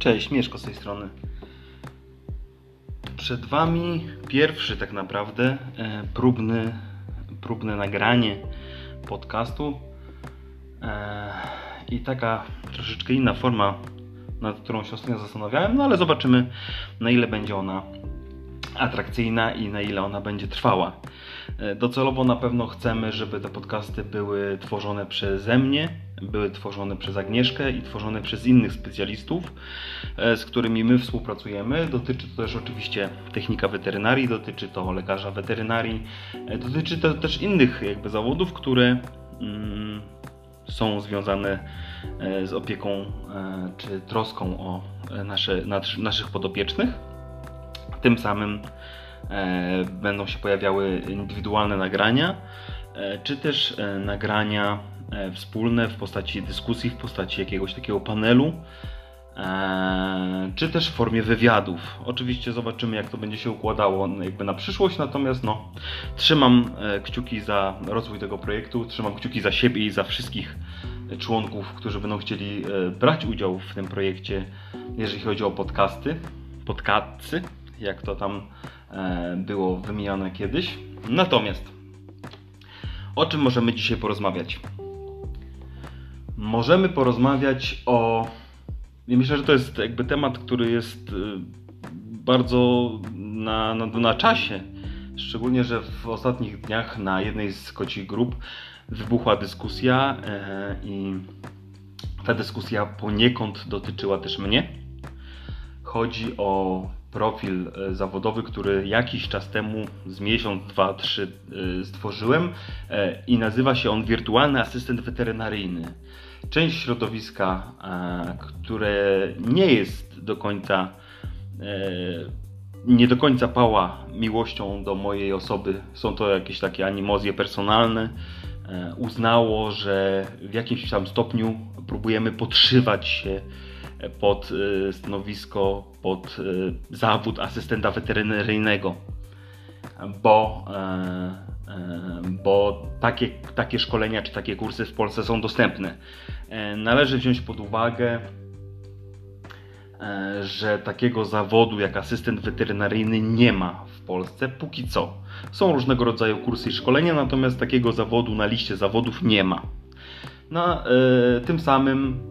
Cześć, Mieszko z tej strony. Przed Wami pierwszy tak naprawdę e, próbny, próbne nagranie podcastu e, i taka troszeczkę inna forma, nad którą się ostatnio zastanawiałem, no ale zobaczymy na ile będzie ona atrakcyjna i na ile ona będzie trwała. E, docelowo na pewno chcemy, żeby te podcasty były tworzone przeze mnie, były tworzone przez Agnieszkę i tworzone przez innych specjalistów, e, z którymi my współpracujemy. Dotyczy to też oczywiście technika weterynarii, dotyczy to lekarza weterynarii, e, dotyczy to też innych jakby zawodów, które mm, są związane z opieką czy troską o nasze, naszych podopiecznych. Tym samym e, będą się pojawiały indywidualne nagrania, e, czy też e, nagrania wspólne w postaci dyskusji, w postaci jakiegoś takiego panelu, czy też w formie wywiadów. Oczywiście zobaczymy, jak to będzie się układało jakby na przyszłość, natomiast no, trzymam kciuki za rozwój tego projektu, trzymam kciuki za siebie i za wszystkich członków, którzy będą chcieli brać udział w tym projekcie, jeżeli chodzi o podcasty, podcasty jak to tam e, było wymieniane kiedyś. Natomiast o czym możemy dzisiaj porozmawiać? Możemy porozmawiać o. Ja myślę, że to jest jakby temat, który jest e, bardzo na, na, na czasie. Szczególnie, że w ostatnich dniach na jednej z kocich grup wybuchła dyskusja e, i ta dyskusja poniekąd dotyczyła też mnie. Chodzi o profil e, zawodowy, który jakiś czas temu, z miesiąc, dwa, trzy e, stworzyłem i nazywa się on Wirtualny Asystent Weterynaryjny. Część środowiska, które nie jest do końca nie do końca pała miłością do mojej osoby, są to jakieś takie animozje personalne, uznało, że w jakimś tam stopniu próbujemy podszywać się pod stanowisko, pod zawód asystenta weterynaryjnego, bo, e, e, bo takie, takie szkolenia czy takie kursy w Polsce są dostępne. E, należy wziąć pod uwagę, że takiego zawodu jak asystent weterynaryjny nie ma w Polsce póki co. Są różnego rodzaju kursy i szkolenia, natomiast takiego zawodu na liście zawodów nie ma. No, tym samym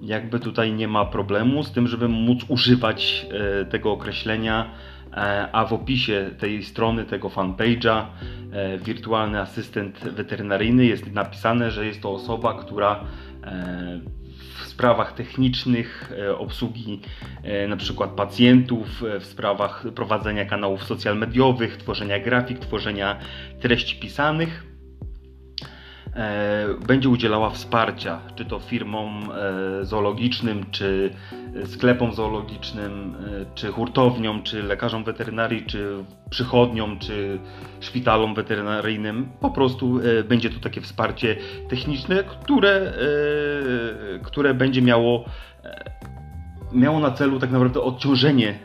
jakby tutaj nie ma problemu z tym, żeby móc używać e, tego określenia, e, a w opisie tej strony, tego fanpage'a, e, wirtualny asystent weterynaryjny jest napisane, że jest to osoba, która w sprawach technicznych, obsługi na przykład pacjentów, w sprawach prowadzenia kanałów social mediowych, tworzenia grafik, tworzenia treści pisanych E, będzie udzielała wsparcia, czy to firmom e, zoologicznym, czy sklepom zoologicznym, e, czy hurtowniom, czy lekarzom weterynarii, czy przychodniom, czy szpitalom weterynaryjnym. Po prostu będzie to takie wsparcie techniczne, które, które będzie miało, miało na celu tak naprawdę odciążenie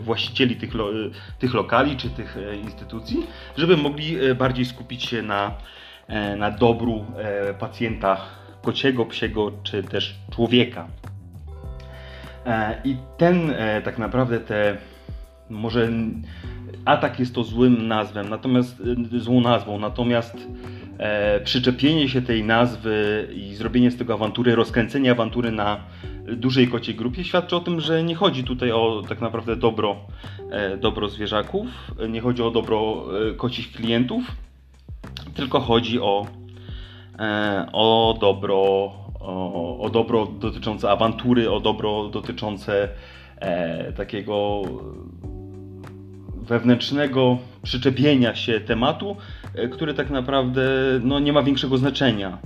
właścicieli tych, tych lokali czy tych instytucji, żeby mogli bardziej skupić się na E, na dobru e, pacjenta kociego, psiego czy też człowieka. E, I ten tak naprawdę te może atak jest to złym nazwą, natomiast złą nazwą, natomiast e, przyczepienie się tej nazwy i zrobienie z tego awantury, rozkręcenie awantury na dużej kociej grupie świadczy o tym, że nie chodzi tutaj o tak naprawdę dobro, e, dobro zwierzaków, nie chodzi o dobro e, kocich klientów, tylko chodzi o, e, o dobro, o, o dobro dotyczące awantury, o dobro dotyczące e, takiego wewnętrznego przyczepienia się tematu, e, który tak naprawdę no, nie ma większego znaczenia.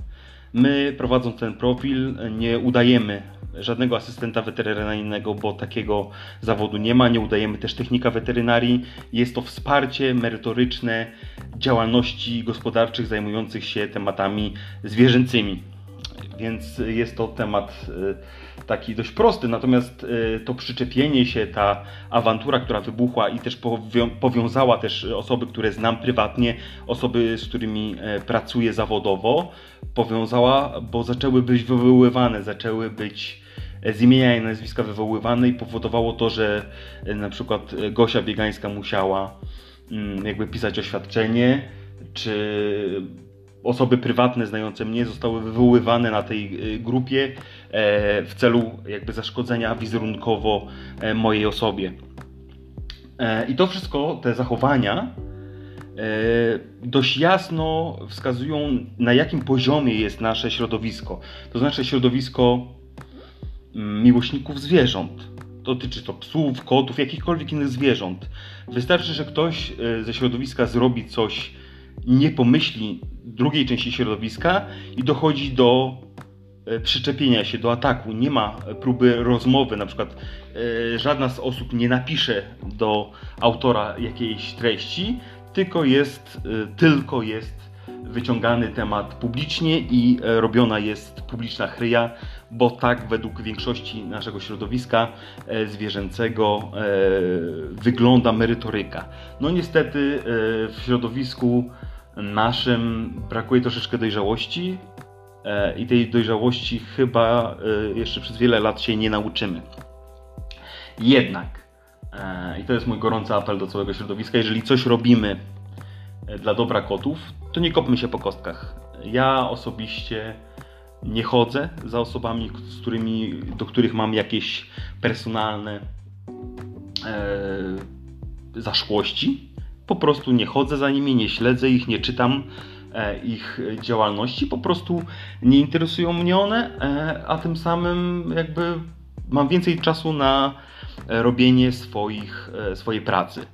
My prowadząc ten profil nie udajemy żadnego asystenta weterynaryjnego, bo takiego zawodu nie ma. Nie udajemy też technika weterynarii. Jest to wsparcie merytoryczne działalności gospodarczych zajmujących się tematami zwierzęcymi. Więc jest to temat y, taki dość prosty, natomiast y, to przyczepienie się, ta awantura, która wybuchła i też powiązała też osoby, które znam prywatnie, osoby, z którymi e, pracuję zawodowo, powiązała, bo zaczęły być wywoływane, zaczęły być z imienia i nazwiska wywoływane i powodowało to, że na przykład Gosia Biegańska musiała jakby pisać oświadczenie, czy osoby prywatne znające mnie zostały wywoływane na tej grupie w celu jakby zaszkodzenia wizerunkowo mojej osobie. I to wszystko, te zachowania E, dość jasno wskazują, na jakim poziomie jest nasze środowisko. To znaczy środowisko mm, miłośników zwierząt. Dotyczy to psów, kotów, jakichkolwiek innych zwierząt. Wystarczy, że ktoś e, ze środowiska zrobi coś, nie pomyśli drugiej części środowiska i dochodzi do e, przyczepienia się do ataku. Nie ma próby rozmowy, na przykład żadna z osób nie napisze do autora jakiejś treści, tylko jest, tylko jest wyciągany temat publicznie i e, robiona jest publiczna chryja, bo tak według większości naszego środowiska e, zwierzęcego e, wygląda merytoryka. No niestety w środowisku naszym brakuje troszeczkę dojrzałości i tej dojrzałości chyba jeszcze przez wiele lat się nie nauczymy. Jednak E, I to jest mój gorący apel do całego środowiska. Jeżeli coś robimy e, dla dobra kotów, to nie kopmy się po kostkach. Ja osobiście nie chodzę za osobami, z którymi, do których mam jakieś personalne e, zaszłości. Po prostu nie chodzę za nimi, nie śledzę ich, nie czytam e, ich działalności. Po prostu nie interesują mnie one, e, a tym samym jakby mam więcej czasu na E, robienie swoich, e, swojej pracy.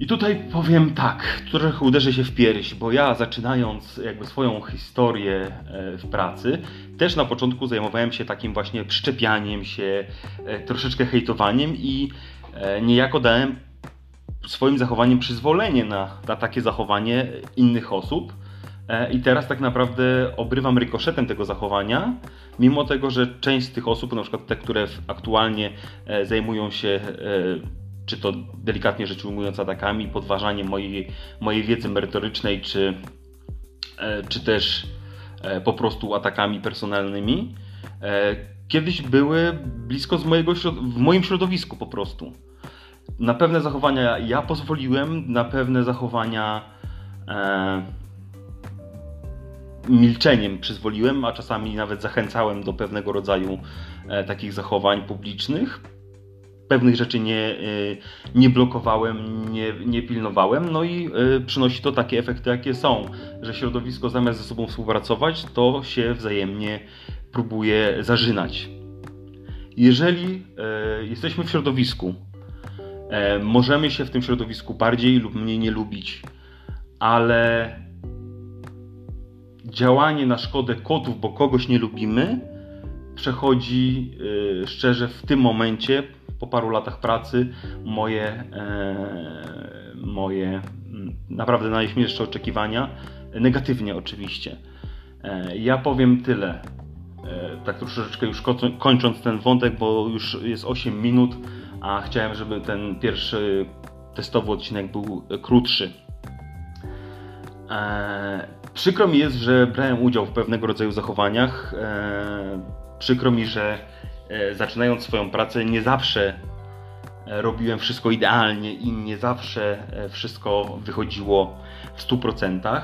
I tutaj powiem tak, trochę uderzę się w pierś, bo ja zaczynając jakby swoją historię e, w pracy, też na początku zajmowałem się takim właśnie przyczepianiem się, troszeczkę hejtowaniem i niejako dałem swoim zachowaniem przyzwolenie na, na takie zachowanie innych osób. I teraz tak naprawdę obrywam rykoszetem tego zachowania, mimo tego, że część z tych osób, na przykład te, które aktualnie e, zajmują się e, czy to delikatnie rzecz ujmując atakami, podważaniem mojej, mojej wiedzy merytorycznej, czy, e, czy też po prostu atakami personalnymi, kiedyś były blisko z mojego, w moim środowisku po prostu. Na pewne zachowania ja pozwoliłem, na pewne zachowania milczeniem przyzwoliłem, a czasami nawet zachęcałem do pewnego rodzaju e, takich zachowań publicznych. Pewnych rzeczy nie, e, nie blokowałem, nie, nie pilnowałem, no i e, przynosi to takie efekty, jakie są, że środowisko zamiast ze sobą współpracować, to się wzajemnie próbuje zażynać. Jeżeli jesteśmy w środowisku, możemy się w tym środowisku bardziej lub mniej nie lubić, ale działanie na szkodę kotów, bo kogoś nie lubimy, przechodzi szczerze w tym momencie, po paru latach pracy, moje, e, moje naprawdę najśmielsze oczekiwania, negatywnie oczywiście. E, ja powiem tyle, e, tak troszeczkę już kończąc ten wątek, bo już jest 8 minut, a chciałem, żeby ten pierwszy testowy odcinek był krótszy. Przykro mi jest, że brałem udział w pewnego rodzaju zachowaniach. Przykro mi, że zaczynając swoją pracę nie zawsze e, robiłem wszystko idealnie i nie zawsze wszystko wychodziło w 100%.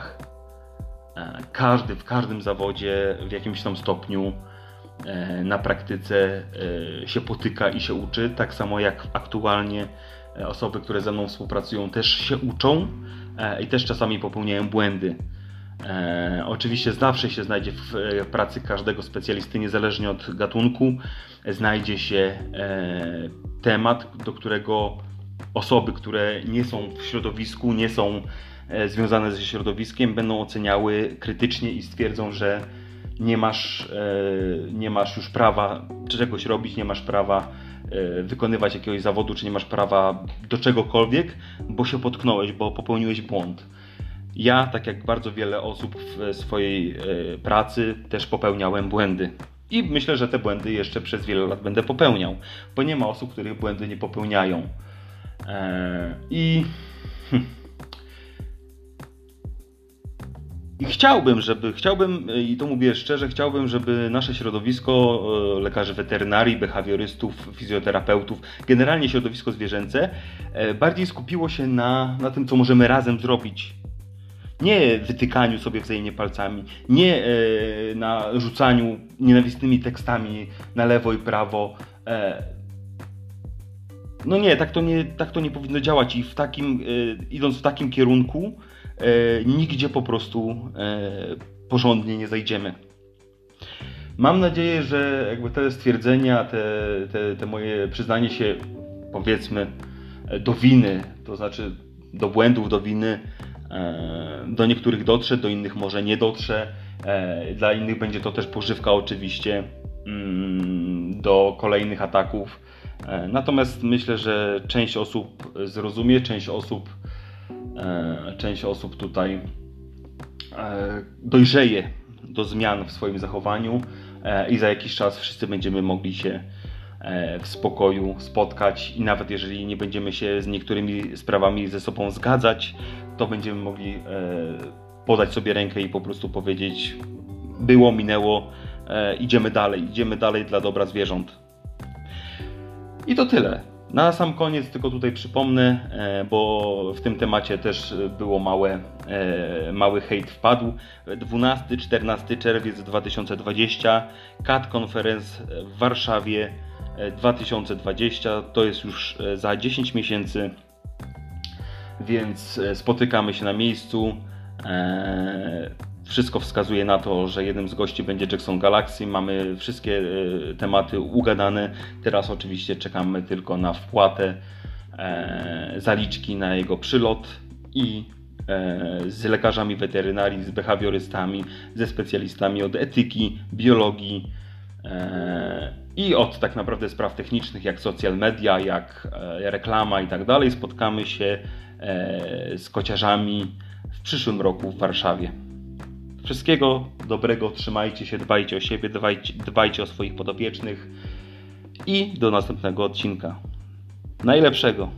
Każdy w każdym zawodzie w jakimś tam stopniu na praktyce się potyka i się uczy, tak samo jak aktualnie osoby, które ze mną współpracują, też się uczą i też czasami popełniają błędy. E, oczywiście zawsze się znajdzie w e, pracy każdego specjalisty, niezależnie od gatunku, znajdzie się e, temat, do którego osoby, które nie są w środowisku, nie są e, związane ze środowiskiem, będą oceniały krytycznie i stwierdzą, że nie masz, e, nie masz już prawa czegoś robić, nie masz prawa e, wykonywać jakiegoś zawodu, czy nie masz prawa do czegokolwiek, bo się potknąłeś, bo popełniłeś błąd. Ja, tak jak bardzo wiele osób w swojej e, pracy, też popełniałem błędy. I myślę, że te błędy jeszcze przez wiele lat będę popełniał, bo nie ma osób, których błędy nie popełniają. E, I. Hm. I chciałbym, żeby, chciałbym, i to mówię szczerze, chciałbym, żeby nasze środowisko e, lekarzy weterynarii, behawiorystów, fizjoterapeutów, generalnie środowisko zwierzęce, e, bardziej skupiło się na, na tym, co możemy razem zrobić. Nie wytykaniu sobie wzajemnie palcami, nie e, na rzucaniu nienawistnymi tekstami na lewo i prawo. No nie, tak to nie, tak to nie powinno działać i w takim, idąc w takim kierunku, E, nigdzie po prostu e, porządnie nie zajdziemy. Mam nadzieję, że jakby te stwierdzenia, te, te, te moje przyznanie się, powiedzmy, do winy, to znaczy do błędów, do winy, e, do niektórych dotrze, do innych może nie dotrze. Dla innych będzie to też pożywka, oczywiście, mm, do kolejnych ataków. Natomiast myślę, że część osób zrozumie, część osób E, część osób tutaj e, dojrzeje do zmian w swoim zachowaniu e, i za jakiś czas wszyscy będziemy mogli się w spokoju spotkać i nawet jeżeli nie będziemy się z niektórymi sprawami ze sobą zgadzać, to będziemy mogli podać sobie rękę i po prostu powiedzieć było, minęło, idziemy dalej, idziemy dalej dla dobra zwierząt. I to tyle. Na sam koniec tylko tutaj przypomnę, e, bo w tym temacie też było małe, e, mały hejt wpadł. 12-14 czerwiec 2020 CAT Conference w Warszawie 2020 e, to jest już za 10 miesięcy, więc spotykamy się na miejscu. Wszystko wskazuje na to, że jednym z gości będzie Jackson Galaxy. Mamy wszystkie e, tematy ugadane. Teraz oczywiście czekamy tylko na wpłatę e, zaliczki na jego przylot i e, z lekarzami weterynarii, z behawiorystami, ze specjalistami od etyki, biologii i od tak naprawdę spraw technicznych jak social media, jak reklama i tak dalej. Spotkamy się z kociarzami w przyszłym roku w Warszawie. Wszystkiego dobrego, trzymajcie się, dbajcie o siebie, dbajcie, dbajcie o swoich podopiecznych i do następnego odcinka. Najlepszego.